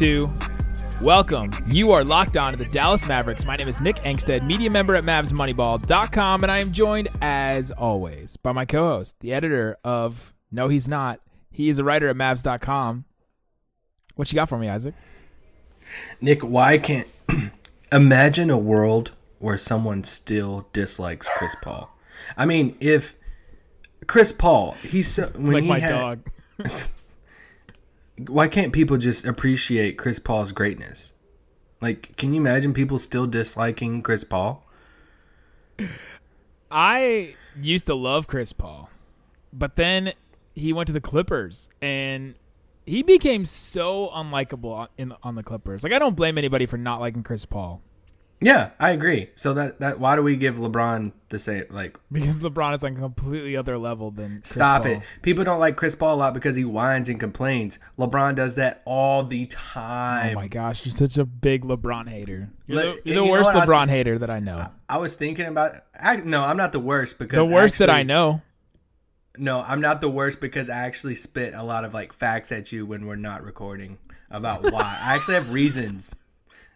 two, welcome. You are locked on to the Dallas Mavericks. My name is Nick Angstadt, media member at MavsMoneyball.com, and I am joined, as always, by my co host, the editor of No, He's Not. He is a writer at Mavs.com. What you got for me, Isaac? Nick, why can't imagine a world where someone still dislikes Chris Paul? I mean, if Chris Paul, he's so, when Like he my had- dog. Why can't people just appreciate Chris Paul's greatness? Like, can you imagine people still disliking Chris Paul? I used to love Chris Paul, but then he went to the Clippers and he became so unlikable on- in on the Clippers. Like I don't blame anybody for not liking Chris Paul Yeah, I agree. So that that why do we give LeBron the same like because LeBron is on a completely other level than Chris Stop Paul. it. People don't like Chris Paul a lot because he whines and complains. LeBron does that all the time. Oh my gosh, you're such a big LeBron hater. You're Let- the, you're the know worst what? I was- LeBron hater that I know. I was thinking about I, no, I'm not the worst because The worst that I know. No, I'm not the worst because I actually spit a lot of like facts at you when we're not recording about why. I actually have reasons.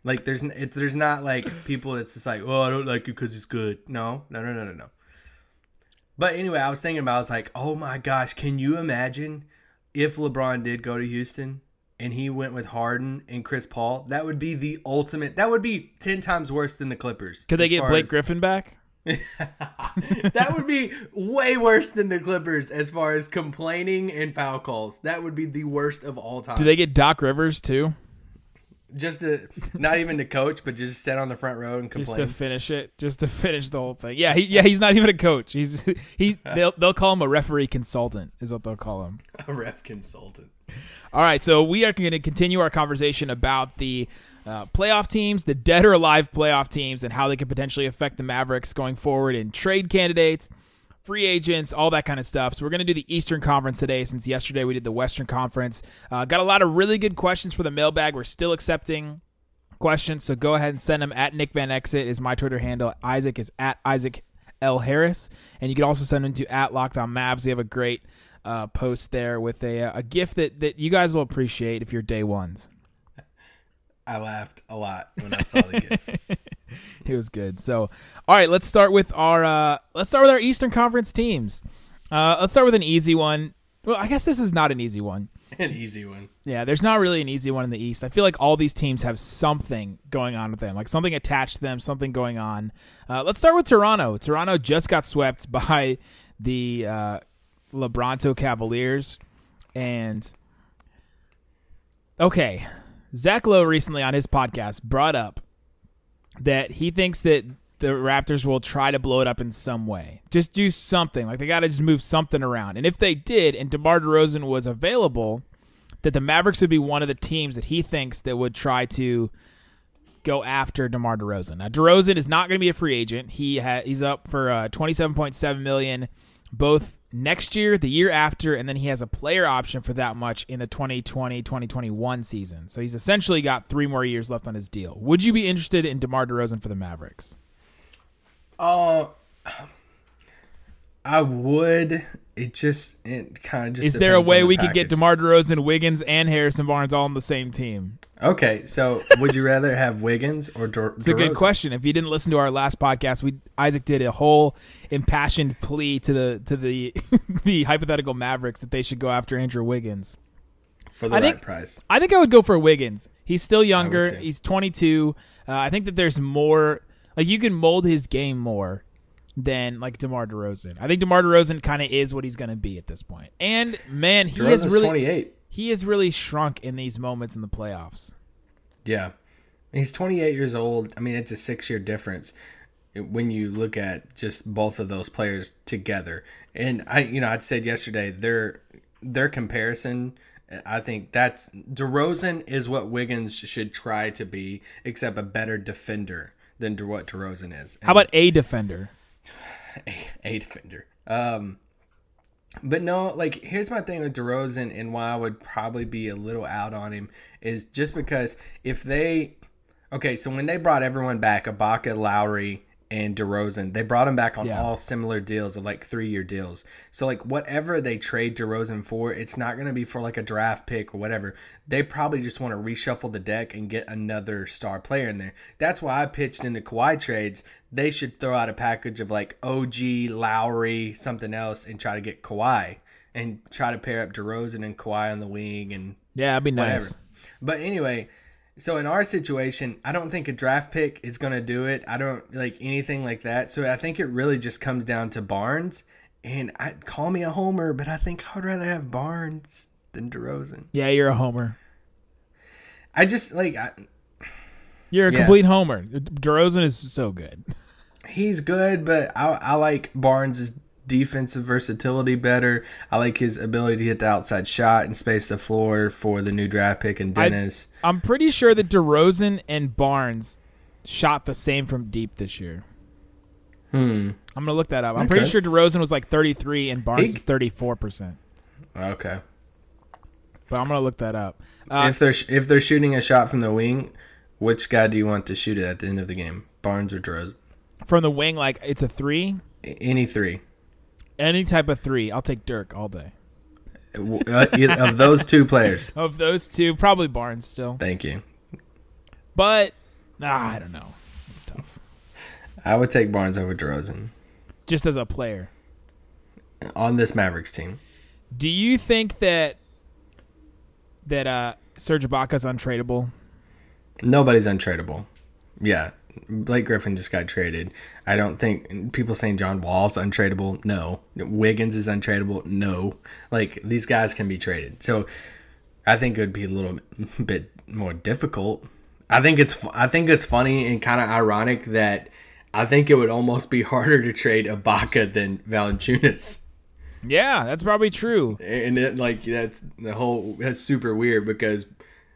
Like there's it, there's not like people that's just like, "Oh, I don't like it cuz he's good." No. No, no, no, no, no. But anyway, I was thinking about I was like, "Oh my gosh, can you imagine if LeBron did go to Houston and he went with Harden and Chris Paul? That would be the ultimate. That would be 10 times worse than the Clippers. Could they get Blake as- Griffin back? that would be way worse than the Clippers as far as complaining and foul calls. That would be the worst of all time. Do they get Doc Rivers too? Just to not even to coach, but just sit on the front row and complain. Just to finish it, just to finish the whole thing. Yeah, he, yeah, he's not even a coach. He's he. They'll they'll call him a referee consultant, is what they'll call him. a ref consultant. All right, so we are going to continue our conversation about the uh, playoff teams, the dead or alive playoff teams, and how they could potentially affect the Mavericks going forward in trade candidates, free agents, all that kind of stuff. So we're going to do the Eastern Conference today, since yesterday we did the Western Conference. Uh, got a lot of really good questions for the mailbag. We're still accepting questions, so go ahead and send them at Nick Van Exel is my Twitter handle. Isaac is at Isaac L Harris, and you can also send them to at Locked On Mavs. We have a great uh, post there with a a gift that that you guys will appreciate if you're day ones. I laughed a lot when I saw the gift. It was good. So, all right, let's start with our uh, let's start with our Eastern Conference teams. Uh, let's start with an easy one. Well, I guess this is not an easy one. An easy one. Yeah, there's not really an easy one in the East. I feel like all these teams have something going on with them, like something attached to them, something going on. Uh, let's start with Toronto. Toronto just got swept by the uh, Lebronto Cavaliers, and okay, Zach Lowe recently on his podcast brought up that he thinks that the Raptors will try to blow it up in some way. Just do something. Like they got to just move something around. And if they did, and DeMar DeRozan was available, that the Mavericks would be one of the teams that he thinks that would try to go after DeMar DeRozan. Now DeRozan is not going to be a free agent. He ha- he's up for uh, 27.7 million both next year, the year after, and then he has a player option for that much in the 2020-2021 season. So he's essentially got 3 more years left on his deal. Would you be interested in DeMar DeRozan for the Mavericks? Uh, I would. It just it kind of just. Is there a way we could get. DeMar DeRozan, Wiggins, and Harrison Barnes all on the same team? Okay, so would you rather have Wiggins or Dor- It's a good question. If you didn't listen to our last podcast, we Isaac did a whole impassioned plea to the to the the hypothetical Mavericks that they should go after Andrew Wiggins. for the I right think- price. I think I would go for Wiggins. He's still younger. He's 22. Uh, I think that there's more like you can mold his game more than like DeMar DeRozan. I think DeMar DeRozan kind of is what he's going to be at this point. And man, he DeRozan's really 28. He has really shrunk in these moments in the playoffs. Yeah. He's 28 years old. I mean, it's a six year difference when you look at just both of those players together. And I, you know, I'd said yesterday their their comparison I think that's DeRozan is what Wiggins should try to be, except a better defender than what DeRozan is. How about a defender? a, a defender? Um, but no, like here's my thing with DeRozan and why I would probably be a little out on him is just because if they okay, so when they brought everyone back, Ibaka, Lowry, and DeRozan, they brought him back on Yeah. all similar deals of like three year deals. So like whatever they trade DeRozan for, it's not gonna be for like a draft pick or whatever. They probably just want to reshuffle the deck and get another star player in there. That's why I pitched in the Kawhi trades. They should throw out a package of like OG, Lowry, something else, and try to get Kawhi and try to pair up DeRozan and Kawhi on the wing and Yeah, that'd be whatever. nice. But anyway, so in our situation, I don't think a draft pick is going to do it. I don't like anything like that. So I think it really just comes down to Barnes. And I call me a homer, but I think I would rather have Barnes than DeRozan. Yeah, you're a homer. I just like I, You're a Yeah. complete homer. DeRozan is so good. he's good, but I, I like Barnes' defensive versatility better. I like his ability to hit the outside shot and space the floor for the new draft pick and Dennis. I'm pretty sure that DeRozan and Barnes shot the same from deep this year. hmm. I'm gonna look that up. I'm pretty Okay. sure DeRozan was like 33 and Barnes He- is 34 percent. Okay. But I'm gonna look that up. Uh, if they're if they're shooting a shot from the wing, which guy do you want to shoot it at the end of the game? Barnes or DeRozan? from the wing, like it's a three, Any three any type of three. I'll take Dirk all day. Uh, of those two players. Of those two, probably Barnes still, Thank you. but nah, I don't know. It's tough. I would take Barnes over DeRozan Just as a player, on this Mavericks team. do you think that that uh Serge Ibaka's untradeable? Nobody's untradeable. Yeah, Blake Griffin just got traded. I don't think people saying John Wall's untradeable. No, Wiggins is untradeable. No, like these guys can be traded. So I think it would be a little bit more difficult. I think it's I think it's funny and kind of ironic that I think it would almost be harder to trade Ibaka than Valanciunas. Yeah, that's probably true. And it, like that's the whole that's super weird because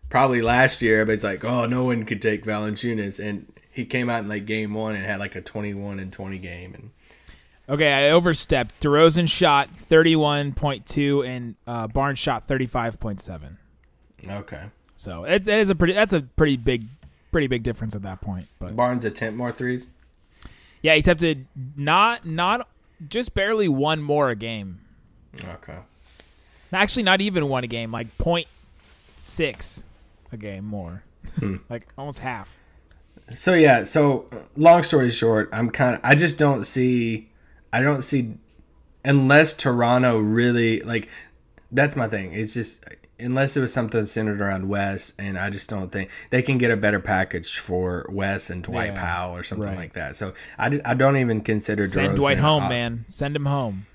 probably last year everybody's like, oh, no one could take Valanciunas, and he came out in like game one and had like a twenty-one and twenty game, and Okay, I overstepped. DeRozan shot 31.2 and uh, Barnes shot 35.7. okay, So it, that is a pretty. That's a pretty big, pretty big difference at that point. But Barnes attempt more threes. yeah, he attempted not not just barely one more a game. Okay, Actually, not even one a game. Like 0.6 a game more. like almost half. So yeah, so uh, long story short, I'm kind of I just don't see, I don't see, unless Toronto really like, that's my thing. It's just unless it was something centered around Wes, and I just don't think they can get a better package for Wes and Dwight Yeah, Powell or something right. like that. So I, I don't even consider Send DeRozan Dwight home, op- man. Send him home.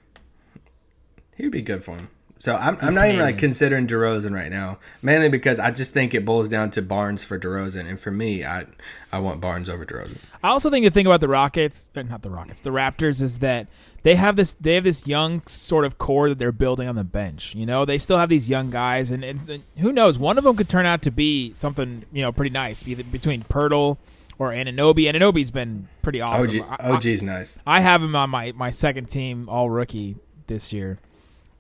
He would be good for him. So I'm, I'm not even like considering DeRozan right now, mainly because I just think it boils down to Barnes for DeRozan, and for me, I I want Barnes over DeRozan. I also think the thing about the Rockets, uh, not the Rockets, the Raptors, is that they have this they have this young sort of core that they're building on the bench. You know, they still have these young guys, and, and who knows, one of them could turn out to be something you know pretty nice, either between Poeltl or Anunoby. Anunoby's been pretty awesome. OG I- I- OG's nice. I have him on my, my second team all rookie this year.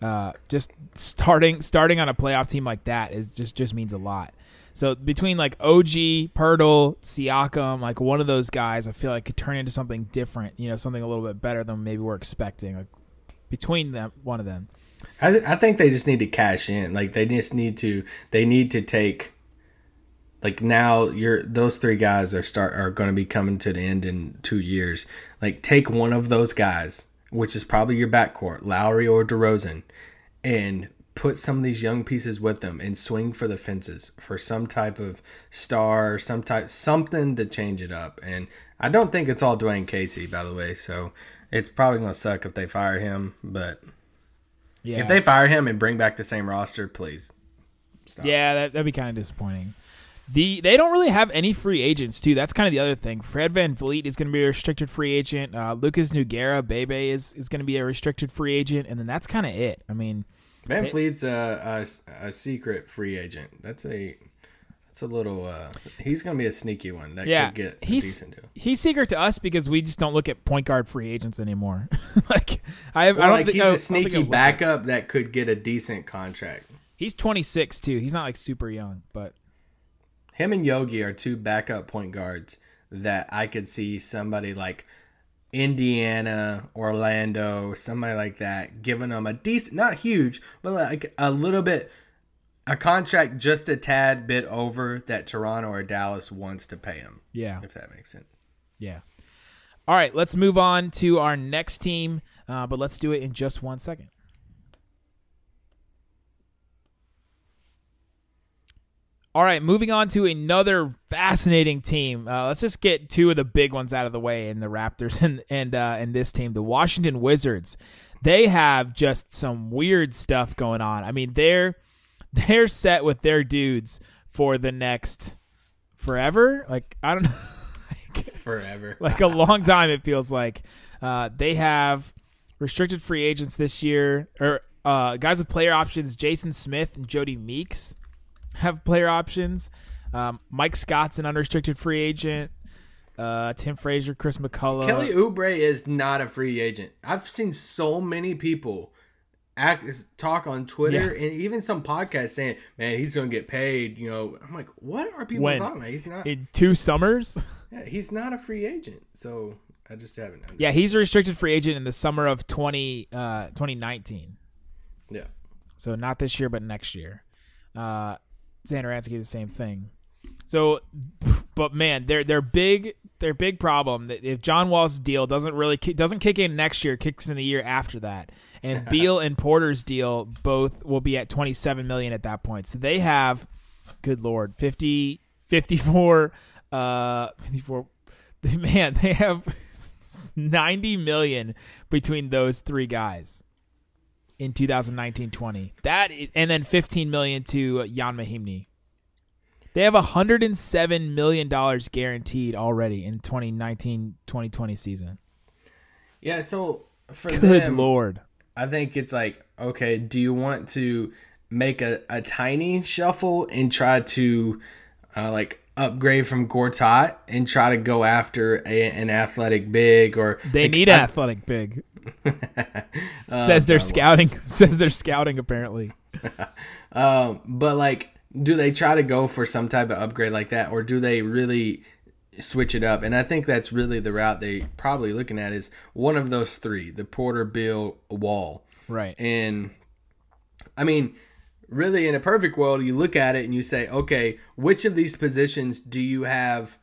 Uh, just starting starting on a playoff team like that is just just means a lot. So between like OG, Poeltl, Siakam, like one of those guys, I feel like could turn into something different. You know, something a little bit better than maybe we're expecting. Like between them, one of them. I, I think they just need to cash in. Like they just need to they need to take like now you're those three guys are start are going to be coming to the end in 2 years. Like take one of those guys, which is probably your backcourt, Lowry or DeRozan, and put some of these young pieces with them and swing for the fences for some type of star, some type something to change it up. And I don't think it's all Dwane Casey, by the way. So it's probably going to suck if they fire him, but Yeah, if they fire him and bring back the same roster, please. Stop. Yeah, that, that'd be kind of disappointing. The they don't really have any free agents too. That's kind of the other thing. Fred VanVleet is going to be a restricted free agent. Uh, Lucas Nogueira, Bebe is is going to be a restricted free agent, and then that's kind of it. I mean, VanVleet's a, a, a secret free agent. That's a that's a little. Uh, he's gonna be a sneaky one that Yeah, could get a he's decent deal. he's secret to us because we just don't look at point guard free agents anymore. like I, have, I don't like think he's I- a sneaky I've looked at- backup that could get a decent contract. He's 26 too. He's not like super young, but Him and Yogi are two backup point guards that I could see somebody like Indiana, Orlando, somebody like that, giving them a decent, not huge, but like a little bit, a contract just a tad bit over that Toronto or Dallas wants to pay him. yeah, If that makes sense. yeah. All right, let's move on to our next team, uh, but let's do it in just one second. All right, moving on to another fascinating team. Uh, let's just get two of the big ones out of the way in the Raptors and and uh, and this team, the Washington Wizards. They have just some weird stuff going on. I mean, they're they're set with their dudes for the next forever. Like I don't know. Forever. like a long time it feels like uh, they have restricted free agents this year or uh, guys with player options jason smith and jody meeks have player options um, mike scott's an unrestricted free agent uh, tim frazier chris mccullough Kelly Oubre is not a free agent. I've seen so many people act talk on Twitter Yeah. and even some podcasts saying, "Man, he's gonna get paid." You know, I'm like, what are people When? talking about? He's not. in two summers yeah, he's not a free agent. So I just haven't. yeah he's a restricted free agent in the summer of 20, uh, 2019 yeah. So not this year, but next year. Uh, Satoransky the same thing. So, but man, their their big their big problem that if John Wall's deal doesn't really doesn't kick in next year, kicks in the year after that, and Beal and Porter's deal both will be at twenty seven million at that point. So they have, good lord, 50, 54, uh, fifty four. Man, they have ninety million between those three guys in 2019-20. That is, and then 15 million to Ian Mahinmi. They have 107 million dollars guaranteed already in 2019-2020 season. Yeah. So for Good them, lord. I think it's like, okay, do you want to make a, a tiny shuffle and try to uh, like upgrade from Gortat and try to go after a, an athletic big or They like, need an athletic big. Uh, says they're scouting. Says they're scouting. Apparently, Um, but like, do they try to go for some type of upgrade like that, or do they really switch it up? And I think that's really the route they probably looking at is one of those three: the Porter, Beal, Wall. right? And I mean, really, in a perfect world, you look at it and you say, okay, which of these positions do you have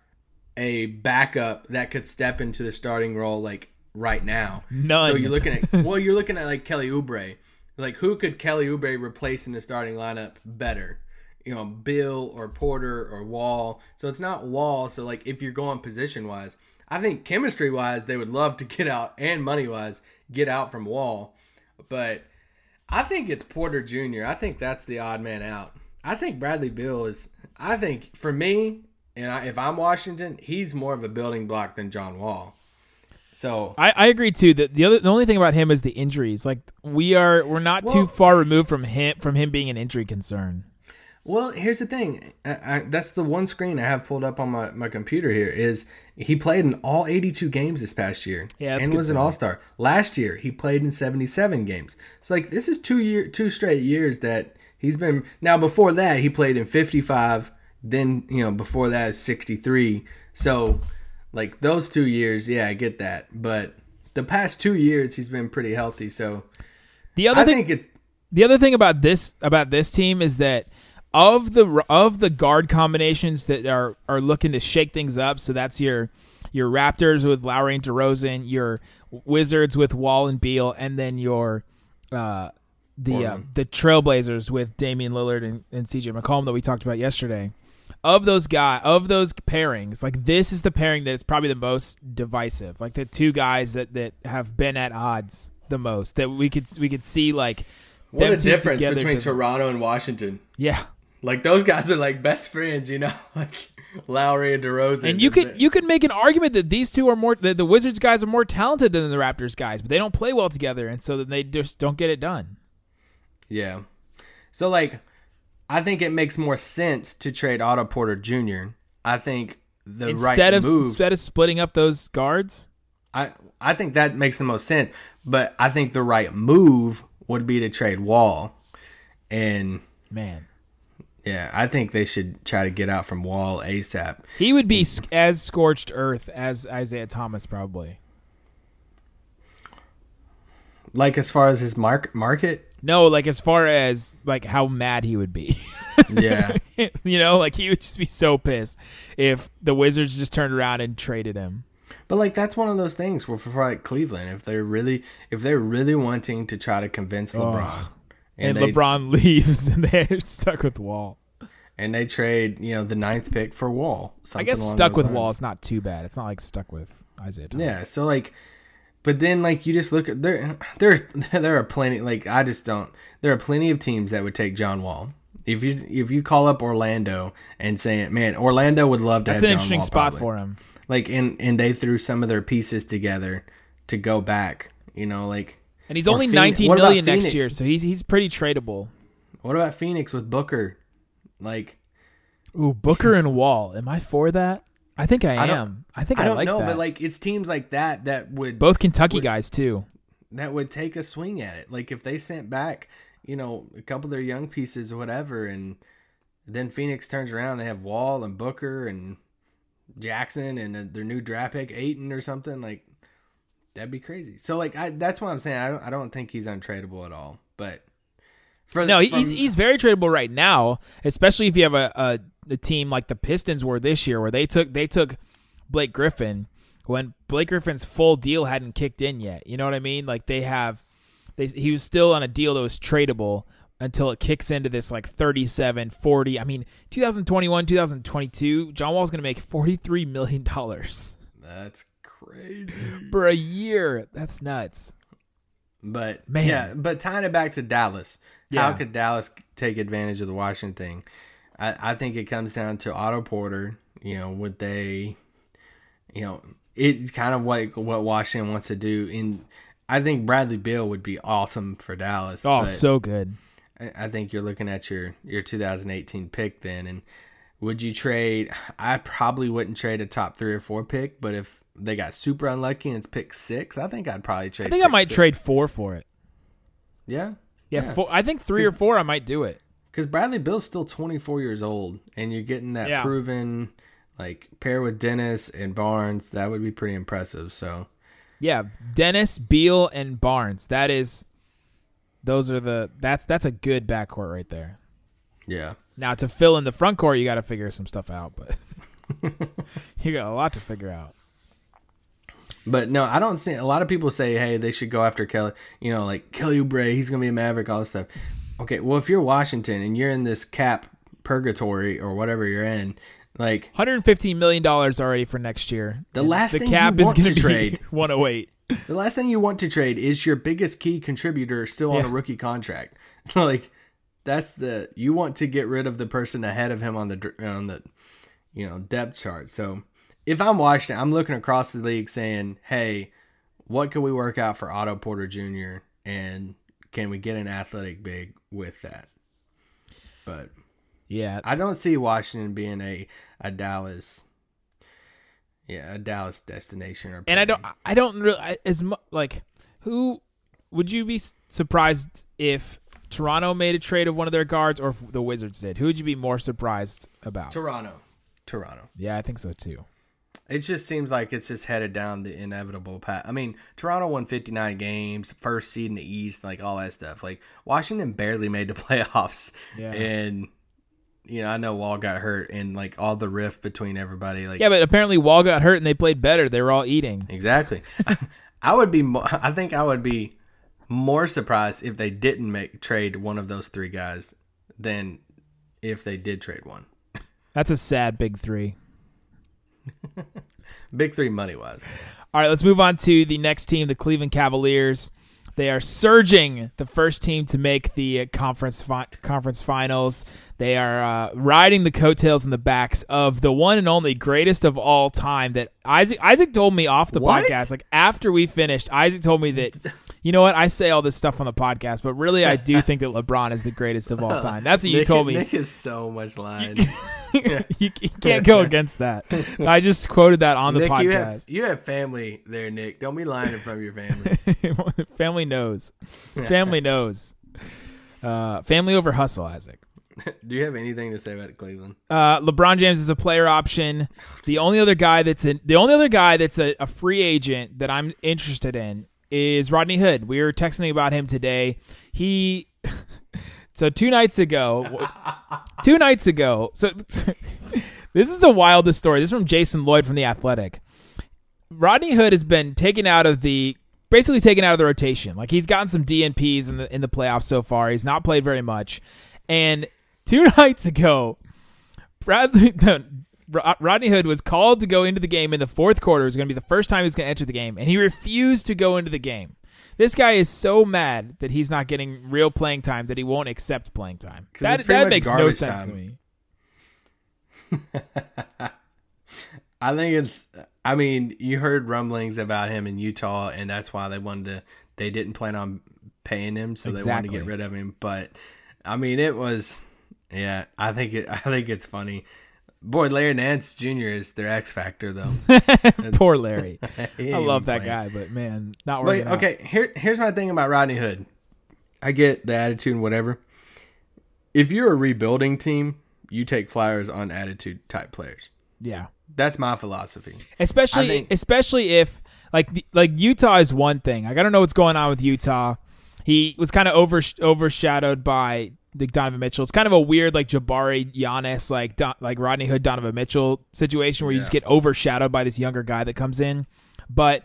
a backup that could step into the starting role like right now? None. So you're looking at well, you're looking at like Kelly Oubre. Like who could Kelly Oubre replace in the starting lineup better? You know, Beal or Porter or Wall. So it's not Wall. So like if you're going position wise, I think chemistry wise they would love to get out and money wise get out from Wall. But I think it's Porter Jr. I think that's the odd man out. I think Bradley Beal is. I think for me, and I, if I'm Washington, he's more of a building block than John Wall. So I, I agree too. That the other the only thing about him is the injuries. Like we are we're not too far removed from him from him being an injury concern. Well, here's the thing. I, I, that's the one screen I have pulled up on my, my computer here. Is he played in all 82 games this past year? Yeah, and was an. All Star. Last year he played in 77 games. So like this is two year two straight years that he's been. Now before that he played in 55. Then you know before that 63. So like those two years, yeah, I get that. But the past two years he's been pretty healthy. So The other I thing think it's the other thing about this about this team is that of the of the guard combinations that are are looking to shake things up. So that's your your Raptors with Lowry and DeRozan, your Wizards with Wall and Beal, and then your uh, the uh, the Trailblazers with Damian Lillard and, and CJ McCollum that we talked about yesterday. Of those guy of those pairings, like this is the pairing that is probably the most divisive. Like the two guys that that have been at odds the most that we could we could see like what a difference between could- Toronto and Washington. yeah. Like those guys are like best friends, you know, like Lowry and DeRozan. And you could you could make an argument that these two are more that the Wizards guys are more talented than the Raptors guys, but they don't play well together, and so then they just don't get it done. Yeah. So like I think it makes more sense to trade Otto Porter Jr. I think the Instead right of move instead of splitting up those guards. I I think that makes the most sense, but I think the right move would be to trade Wall. And Man, yeah, I think they should try to get out from Wall ASAP. he would be as scorched earth as Isaiah Thomas probably. Like as far as his mark market, No, like as far as like how mad he would be. yeah. you know, like he would just be so pissed if the Wizards just turned around and traded him. But like that's one of those things where for like Cleveland, if they're really if they're really wanting to try to convince LeBron, And, they, LeBron leaves and they're stuck with Wall. and they trade you know the ninth pick for Wall. I guess stuck with lines. Wall is not too bad. It's not like stuck with Isaiah Thomas. Yeah, so like, but then like you just look at there, there, there are plenty. Like I just don't. There are plenty of teams that would take John Wall. If you if you call up Orlando and say, man, Orlando would love to That's have an John interesting Wall, spot probably. for him. Like, and and they threw some of their pieces together to go back. You know, like And he's only Phoenix- nineteen million next Phoenix? year, so he's he's pretty tradable. what about Phoenix with Booker? Like, Ooh, Booker and Wall. Am I for that? I think I, I am. I think I, I don't like know, that. but like it's teams like that that would both Kentucky guys too. that would take a swing at it. Like if they sent back, you know, a couple of their young pieces or whatever, and then Phoenix turns around, they have Wall and Booker and Jackson and their new draft pick Ayton or something like that'd be crazy. So like I, that's what I'm saying. I don't I don't think he's untradeable at all. But for No, from- he's he's very tradable right now, especially if you have a, a a team like the Pistons were this year, where they took they took Blake Griffin when Blake Griffin's full deal hadn't kicked in yet. You know what I mean? Like they have, they he was still on a deal that was tradable until it kicks into this like 37, 40. I mean, 2021, 2022, John Wall's going to make 43 million dollars that's crazy. for a year. That's nuts. But Man. yeah, but tying it back to Dallas, how could Dallas take advantage of the Washington thing? I, I think it comes down to Otto Porter. You know, would they, you know, it kind of like what Washington wants to do. In I think Bradley Beal would be awesome for Dallas. Oh, so good. I, I think you're looking at your your 2018 pick then, and would you trade? I probably wouldn't trade a top three or four pick, but if they got super unlucky and it's pick six, I think I'd probably trade. I think I might six. trade four for it. Yeah. Yeah, Four, I think three or four. I might do it. Because Bradley Beal's still 24 years old, and you're getting that Yeah. proven, like pair with Dennis and Barnes. That would be pretty impressive. So Yeah, Dennis, Beal, and Barnes. That is, those are the that's that's a good backcourt right there. yeah, Now to fill in the front court, you got to figure some stuff out, but you got a lot to figure out. but no, I don't see a lot of people say, hey, they should go after Kelly. You know, like Kelly Oubre, he's gonna be a Maverick, all this stuff. Okay, well, if you're Washington and you're in this cap purgatory or whatever you're in, like 115 million dollars already for next year. The last the thing cap you is want gonna trade. 108. the last thing you want to trade is your biggest key contributor still on Yeah. a rookie contract. So like that's the you want to get rid of the person ahead of him on the on the you know depth chart. So if I'm Washington, I'm looking across the league saying, "Hey, what can we work out for Otto Porter Jr. and can we get an athletic big with that?" But Yeah, I don't see Washington being a a Dallas yeah, a Dallas destination or and I don't I don't really as much like who would you be surprised if Toronto made a trade of one of their guards or if the Wizards did? Who would you be more surprised about? Toronto. Toronto. Yeah, I think so too. It just seems like it's just headed down the inevitable path. I mean, Toronto won 59 games, first seed in the East, like all that stuff. Like Washington barely made the playoffs, Yeah. and you know I know Wall got hurt, and like all the rift between everybody. Like Yeah, but apparently Wall got hurt and they played better. They were all eating. exactly. I would be. Mo- I think I would be more surprised if they didn't make trade one of those three guys than if they did trade one. That's a sad big three. Big three money wise. All right, let's move on to the next team, the Cleveland Cavaliers. They are surging, the first team to make the uh, conference fi- conference finals. They are uh, riding the coattails and the backs of the one and only greatest of all time. That Isaac Isaac told me off the What? podcast, like after we finished, Isaac told me that You know what? I say all this stuff on the podcast, but really, I do think that LeBron is the greatest of all time. That's what you Nick, told me. Nick is so much lying. you, you can't go against that. I just quoted that on the Nick, you have podcast. you have family there, Nick. Don't be lying in front of your family. family knows. Family knows. Uh, family over hustle, Isaac. Do you have anything to say about Cleveland? Uh, LeBron James is a player option. The only other guy that's in, the only other guy that's a, a free agent that I'm interested in is Rodney Hood. We were texting about him today. He so two nights ago, two nights ago. So this is the wildest story. This is from Jason Lloyd from the Athletic. Rodney Hood has been taken out of the basically taken out of the rotation. Like he's gotten some DNPs in the in the playoffs so far. He's not played very much. And two nights ago, Bradley no, Uh, Rodney Hood was called to go into the game in the fourth quarter. It was going to be the first time he was going to enter the game, and he refused to go into the game. This guy is so mad that he's not getting real playing time that he won't accept playing time. That that makes no sense to me. I think it's. I mean, you heard rumblings about him in Utah, and that's why they wanted to. They didn't plan on paying him, so they wanted to get rid of him. But I mean, it was. Yeah, I think it. I think it's funny. Boy, Larry Nance Jr. is their X factor, though. Poor Larry. I love that guy, but man, not But working. out. okay, here here's my thing about Rodney Hood. I get the attitude and whatever. If you're a rebuilding team, you take flyers on attitude type players. yeah. That's my philosophy. especially think- especially if like like Utah is one thing. Like I don't know what's going on with Utah. He was kind of over overshadowed by the Donovan Mitchell. It's kind of a weird like Jabari Giannis like Don, like Rodney Hood Donovan Mitchell situation where you just get overshadowed by this younger guy that comes in. But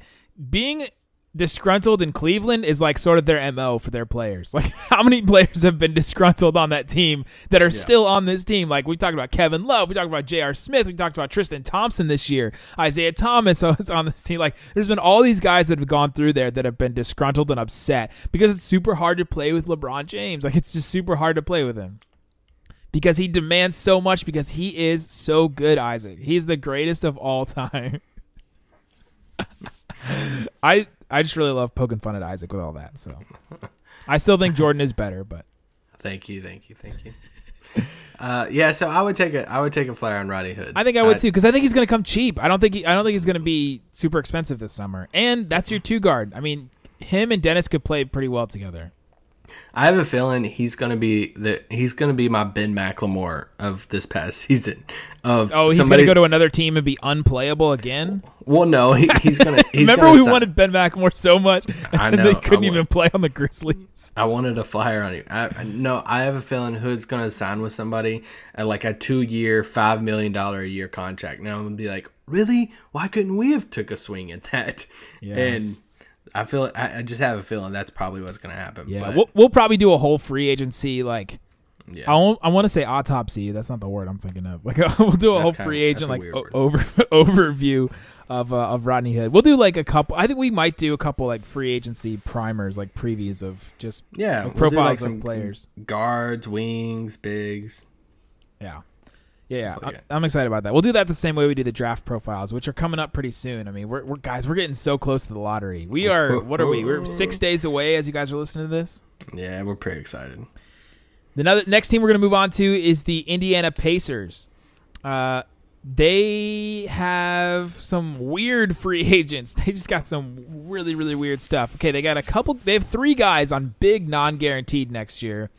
being disgruntled in Cleveland is like sort of their MO for their players. Like how many players have been disgruntled on that team that are still on this team? Like we talked about Kevin Love, we talked about J.R. Smith, we talked about Tristan Thompson this year, Isaiah Thomas was on this team. Like there's been all these guys that have gone through there that have been disgruntled and upset because it's super hard to play with LeBron James. Like it's just super hard to play with him. Because he demands so much because he is so good, Isaac. He's the greatest of all time. I I just really love poking fun at Isaac with all that. So I still think Jordan is better, but Thank you, thank you, thank you. Uh, yeah, so I would take a I would take a flyer on Roddy Hood. I think I would too because I think he's going to come cheap. I don't think he, I don't think he's going to be super expensive this summer. And that's your two guard. I mean, him and Dennis could play pretty well together. I have a feeling he's gonna be the he's gonna be my Ben McLemore of this past season. Of Oh, he's somebody, going to go to another team and be unplayable again. well, no, he, he's gonna. He's Remember, gonna we sign- wanted Ben McLemore so much, I and know, they couldn't even play on the Grizzlies. I wanted a flyer on him. I, I no, I have a feeling Hood's gonna sign with somebody at like a two year, five million dollar a year contract. Now I'm gonna be like, really? Why couldn't we have took a swing at that? Yeah. And I feel I, I just have a feeling that's probably what's gonna happen. Yeah, but, we'll, we'll probably do a whole free agency like yeah. I won't, I want to say autopsy. That's not the word I'm thinking of. Like we'll do a That's whole free agent like o- over overview of uh, of Rodney Hood. We'll do like a couple. I think we might do a couple like free agency primers, like previews of just yeah, like, we'll do, profiles like, of players. guards, wings, bigs. Yeah. Yeah, yeah. Stuff like I'm. I'm excited about that. We'll do that the same way we do the draft profiles, which are coming up pretty soon. I mean, we're, we're guys, we're getting so close to the lottery. We are. What are we? We're six days away as you guys are listening to this. Yeah, we're pretty excited. The another, next team we're going to move on to is the Indiana Pacers. Uh, they have some weird free agents. They just got some really, really weird stuff. Okay, they got a couple. They have three guys on big non-guaranteed next year.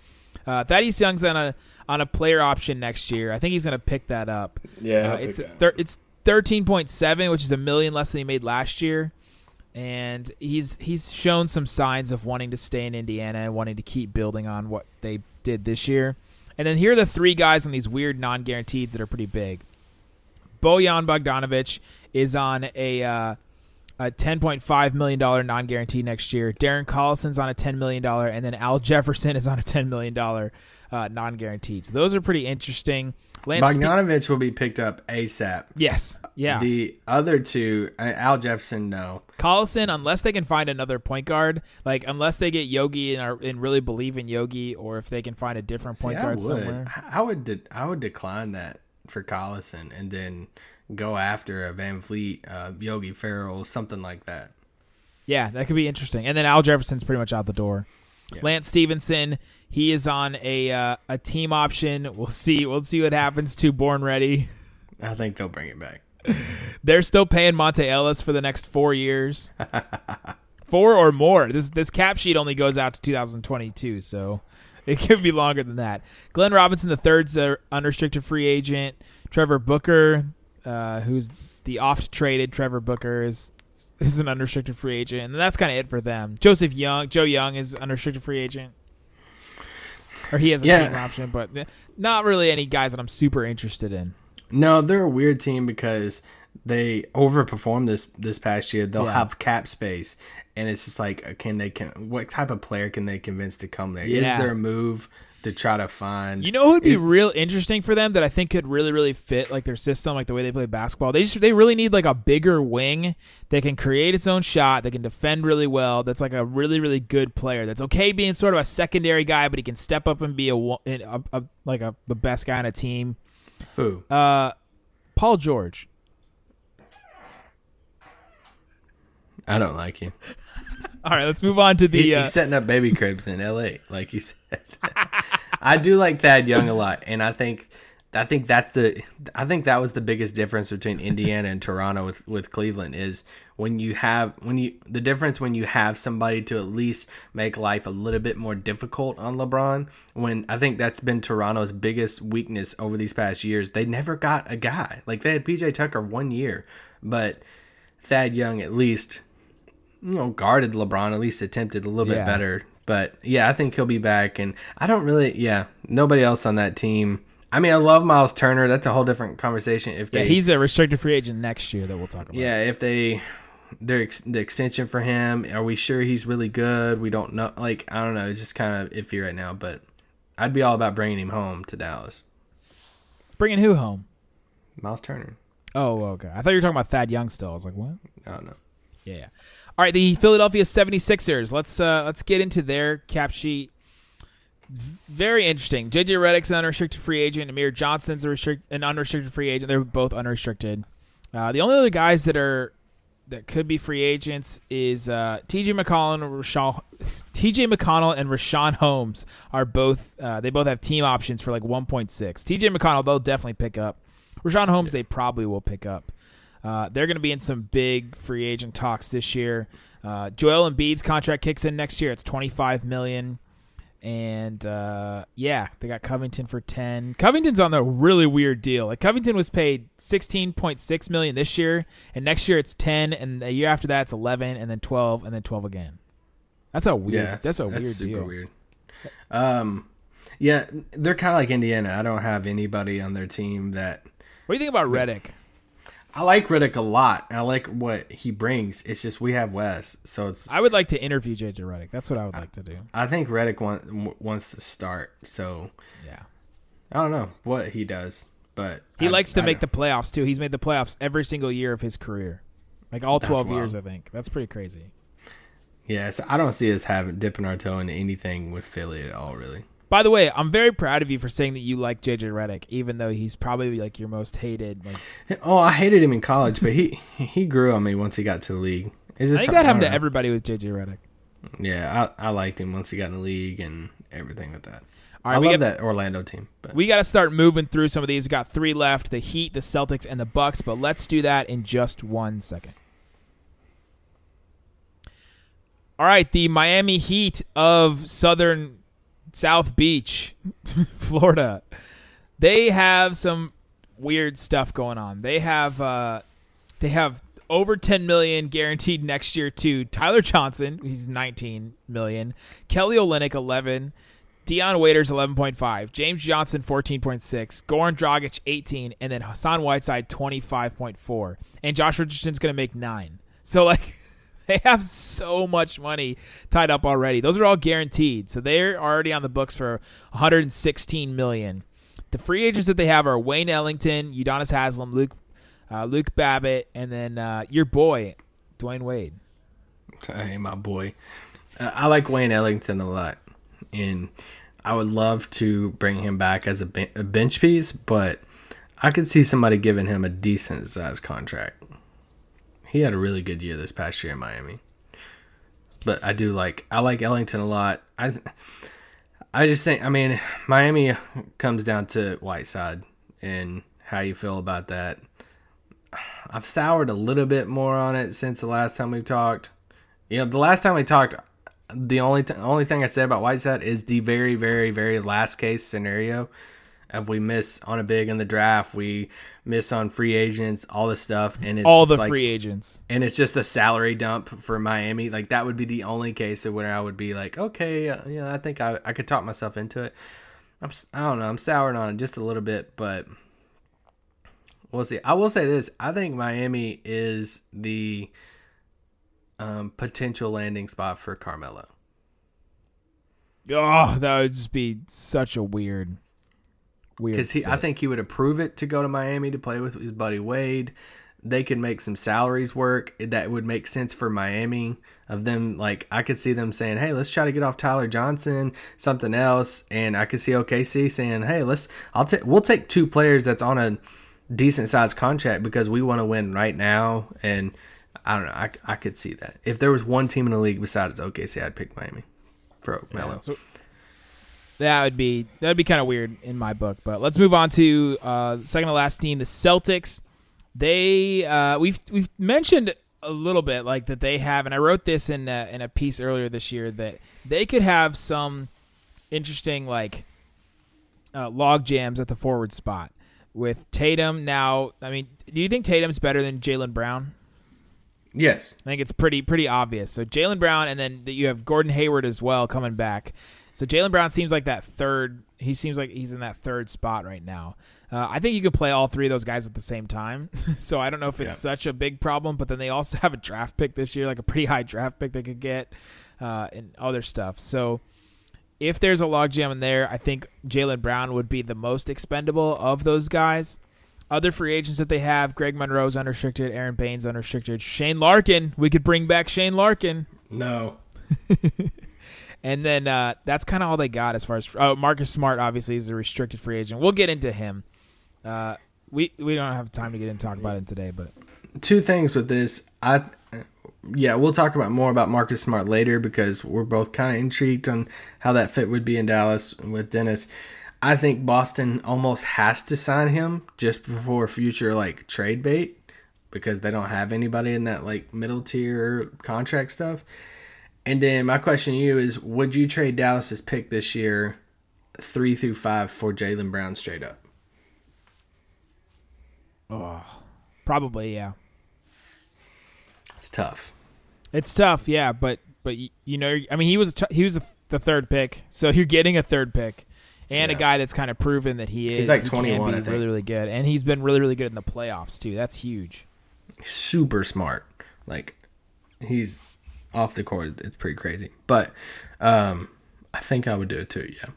Uh, Thaddeus Young's on a on a player option next year. I think he's going to pick that up. Yeah, Uh, it's thir- it's thirteen point seven, which is a million less than he made last year. And he's he's shown some signs of wanting to stay in Indiana and wanting to keep building on what they did this year. And then here are the three guys on these weird non-guarantees that are pretty big. Bojan Bogdanovic is on a uh, a ten point five million dollar non guarantee next year. Darren Collison's on a ten million dollar, and then Al Jefferson is on a ten million dollar uh, non guaranteed. So those are pretty interesting. Lance Bogdanovich will be picked up ASAP. yes, yeah. The other two, uh, Al Jefferson, no. Collison, unless they can find another point guard, like unless they get Yogi and, are, and really believe in Yogi, or if they can find a different point See, guard I somewhere. I would. De- I would decline that for Collison and then go after a VanVleet, uh, Yogi Ferrell, something like that. Yeah, that could be interesting. And then Al Jefferson's pretty much out the door. Lance Stephenson, he is on a uh, a team option. We'll see. We'll see what happens to Born Ready. I think they'll bring it back. They're still paying Monta Ellis for the next four years, four or more. This this cap sheet only goes out to 2022, so it could be longer than that. Glenn Robinson the third's a unrestricted free agent. Trevor Booker, uh, who's the oft traded Trevor Booker, is is an unrestricted free agent, and that's kind of it for them. Joseph Young, Joe Young is unrestricted free agent, or he has a Yeah. team option, but not really any guys that I'm super interested in. No, they're a weird team because they overperformed this this past year. They'll Yeah. have cap space, and it's just like, can they can what type of player can they convince to come there? Is Yeah. there a move to try to find? You know who would be Is- real interesting for them that I think could really, really fit like their system, like the way they play basketball. They just they really need like a bigger wing that can create its own shot, that can defend really well. That's like a really, really good player. That's okay being sort of a secondary guy, but he can step up and be a, a, a like a the best guy on a team. who? Uh, Paul George. I don't like him. All right, let's move on to the. He- Uh, he's setting up baby cribs in L.A. Like you said. I do like Thad Young a lot, and I think I think that's the I think that was the biggest difference between Indiana and Toronto with with Cleveland is when you have when you the difference when you have somebody to at least make life a little bit more difficult on LeBron. When I think that's been Toronto's biggest weakness over these past years. They never got a guy like they had PJ Tucker one year, but Thad Young at least you know, guarded LeBron, at least attempted a little Yeah. bit better. But yeah, I think he'll be back. And I don't really, yeah, nobody else on that team. I mean, I love Miles Turner. That's a whole different conversation. If yeah, they, he's a restricted free agent next year that we'll talk about. yeah, if they, their ex, the extension for him, are we sure he's really good? We don't know. Like, I don't know. It's just kind of iffy right now. But I'd be all about bringing him home to Dallas. Bringing who home? Miles Turner. Oh, okay. I thought you were talking about Thad Young still. I was like, what? I don't know. Yeah. All right, the Philadelphia 76ers. Let's uh let's get into their cap sheet. Very interesting. JJ Redick's an unrestricted free agent. Amir Johnson's a restrict, an unrestricted free agent. They're both unrestricted. Uh, the only other guys that are that could be free agents is uh, T.J. McConnell and. T.J. McConnell and Richaun Holmes are both. Uh, they both have team options for like 1.6. T.J. McConnell they'll definitely pick up. Richaun Holmes they probably will pick up. Uh, they're going to be in some big free agent talks this year. Uh, Joel Embiid's contract kicks in next year. It's 25 million. And uh, yeah, they got Covington for 10. Covington's on a really weird deal. Like Covington was paid 16.6 million this year, and next year it's 10, and the year after that it's 11, and then 12, and then 12 again. That's a weird. Yeah, that's a that's weird super deal. weird. Um, yeah, they're kind of like Indiana. I don't have anybody on their team that What do you think about Redick? I like Redick a lot, and I like what he brings. It's just we have Wes, so it's. I would like to interview JJ Redick. That's what I would like to do. I think Redick want, wants to start, so Yeah. I don't know what he does, but He I- likes to I make the playoffs too. He's made the playoffs every single year of his career, like all twelve years. I think that's pretty crazy. Yeah, so I don't see us having dipping our toe into anything with Philly at all, really. By the way, I'm very proud of you for saying that you like JJ Redick, even though he's probably like your most hated. Like, Oh, I hated him in college, but he he grew on me once he got to the league. Is I this think that happened to everybody with JJ Redick. Yeah, I, I liked him once he got in the league and everything with that. All right, I love that Orlando team, but We got to start moving through some of these. We got three left: the Heat, the Celtics, and the Bucks. But let's do that in just one second. All right, the Miami Heat of Southern South Beach, Florida. They have some weird stuff going on. They have uh, they have over 10 million guaranteed next year to Tyler Johnson, he's 19 million, Kelly Olynyk 11, Dion Waiters 11.5, James Johnson 14.6, Goran Dragic 18, and then Hassan Whiteside 25.4, and Josh Richardson's going to make 9. So like they have so much money tied up already. Those are all guaranteed. So they're already on the books for 116 million. The free agents that they have are Wayne Ellington, Udonis Haslam, Luke uh, Luke Babbitt, and then uh, your boy Dwyane Wade. Hey, my boy. Uh, I like Wayne Ellington a lot, and I would love to bring him back as a, ben- a bench piece, but I could see somebody giving him a decent size contract. He had a really good year this past year in Miami. but I do like I like Ellington a lot. I I just think I mean Miami comes down to Whiteside and how you feel about that. I've soured a little bit more on it since the last time we talked. You know, the last time we talked, the only only thing I said about Whiteside is the very very very last case scenario if we miss on a big in the draft, we miss on free agents, all this stuff, and it's All the like- free agents. and it's just a salary dump for Miami. Like that would be the only case of where I would be like, okay, uh, you know, I think I, I could talk myself into it. I'm I don't know, I'm souring on it just a little bit, but we'll see. I will say this: I think Miami is the um, potential landing spot for Carmelo. Oh, that would just be such a weird, weird. because he, I think he would approve it to go to Miami to play with his buddy Wade. They could make some salaries work that would make sense for Miami. Of them, like I could see them saying, "Hey, let's try to get off Tyler Johnson, something else," and I could see OKC saying, "Hey, let's I'll take we'll take two players that's on a decent sized contract because we want to win right now." And I don't know, I, I could see that if there was one team in the league besides OKC, I'd pick Miami for Melo. So that would be that would be kind of weird in my book. But let's move on to uh, second to last team, the Celtics. They uh, we've we've mentioned a little bit like that they have, and I wrote this in a, in a piece earlier this year that they could have some interesting like uh, log jams at the forward spot with Tatum. Now, I mean, do you think Tatum's better than Jaylen Brown? Yes, I think it's pretty pretty obvious. So Jaylen Brown, and then you have Gordon Hayward as well coming back. So Jaylen Brown seems like that third. He seems like he's in that third spot right now. Uh, I think you could play all three of those guys at the same time. so I don't know if it's Yeah. such a big problem. But then they also have a draft pick this year, like a pretty high draft pick they could get, uh, and other stuff. So if there's a logjam in there, I think Jaylen Brown would be the most expendable of those guys. Other free agents that they have, Greg Monroe's unrestricted, Aron Baynes unrestricted, Shane Larkin. We could bring back Shane Larkin. no, And then uh, that's kind of all they got as far as oh, Marcus Smart. Obviously, is a restricted free agent. We'll get into him. Uh, we we don't have time to get in and talk about it today, but two things with this. I yeah, we'll talk about more about Marcus Smart later because we're both kind of intrigued on how that fit would be in Dallas with Dennis. I think Boston almost has to sign him just before future like trade bait because they don't have anybody in that like middle tier contract stuff. And then my question to you is would you trade Dallas's pick this year 3 through 5 for Jaylen Brown straight up? Oh, probably yeah. It's tough. It's tough, yeah, but but you know, I mean, he was a t- he was a, the third pick, so you're getting a third pick and a guy that's kind of proven that he is. He's like he can 21, be really really good, and he's been really really good in the playoffs too. That's huge. super smart. Like he's off the court. It's pretty crazy. But um, I think I would do it too. Yeah,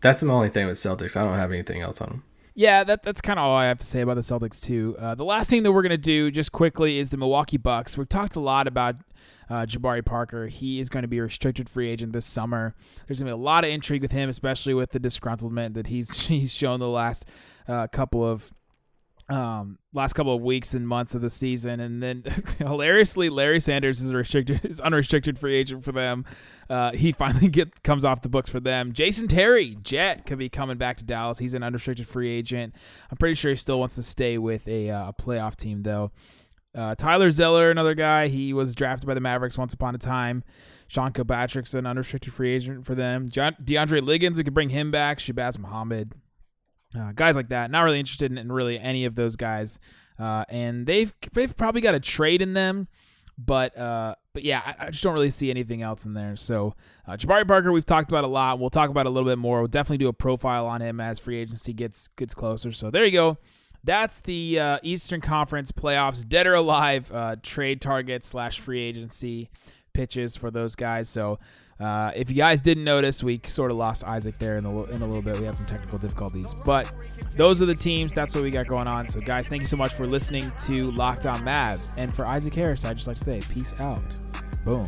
that's the only thing with Celtics. I don't have anything else on them. Yeah, that that's kind of all I have to say about the Celtics too. Uh, the last thing that we're gonna do just quickly is the Milwaukee Bucks. We've talked a lot about uh, Jabari Parker. He is going to be a restricted free agent this summer. There's gonna be a lot of intrigue with him, especially with the disgruntlement that he's he's shown the last uh, couple of um last couple of weeks and months of the season and then hilariously Larry Sanders is restricted is unrestricted free agent for them. Uh, he finally get comes off the books for them. Jason Terry, Jet, could be coming back to Dallas. He's an unrestricted free agent. I'm pretty sure he still wants to stay with a, uh, playoff team though. Uh, Tyler Zeller, another guy, he was drafted by the Mavericks once upon a time. Sean Kilpatrick's an unrestricted free agent for them. John, DeAndre Liggins, we could bring him back. Shabazz Muhammad, uh, guys like that. Not really interested in, in really any of those guys. Uh, and they've they've probably got a trade in them, but uh, but yeah, I, I just don't really see anything else in there. So uh, Jabari Parker, we've talked about a lot. We'll talk about a little bit more. We'll definitely do a profile on him as free agency gets gets closer. So there you go. That's the uh, Eastern Conference playoffs, dead or alive, uh, trade target slash free agency pitches for those guys. So uh, if you guys didn't notice, we sort of lost Isaac there in a, in a little bit. We had some technical difficulties, but those are the teams. That's what we got going on. So guys, thank you so much for listening to Lockdown Mavs, and for Isaac Harris, I just like to say, peace out. Boom.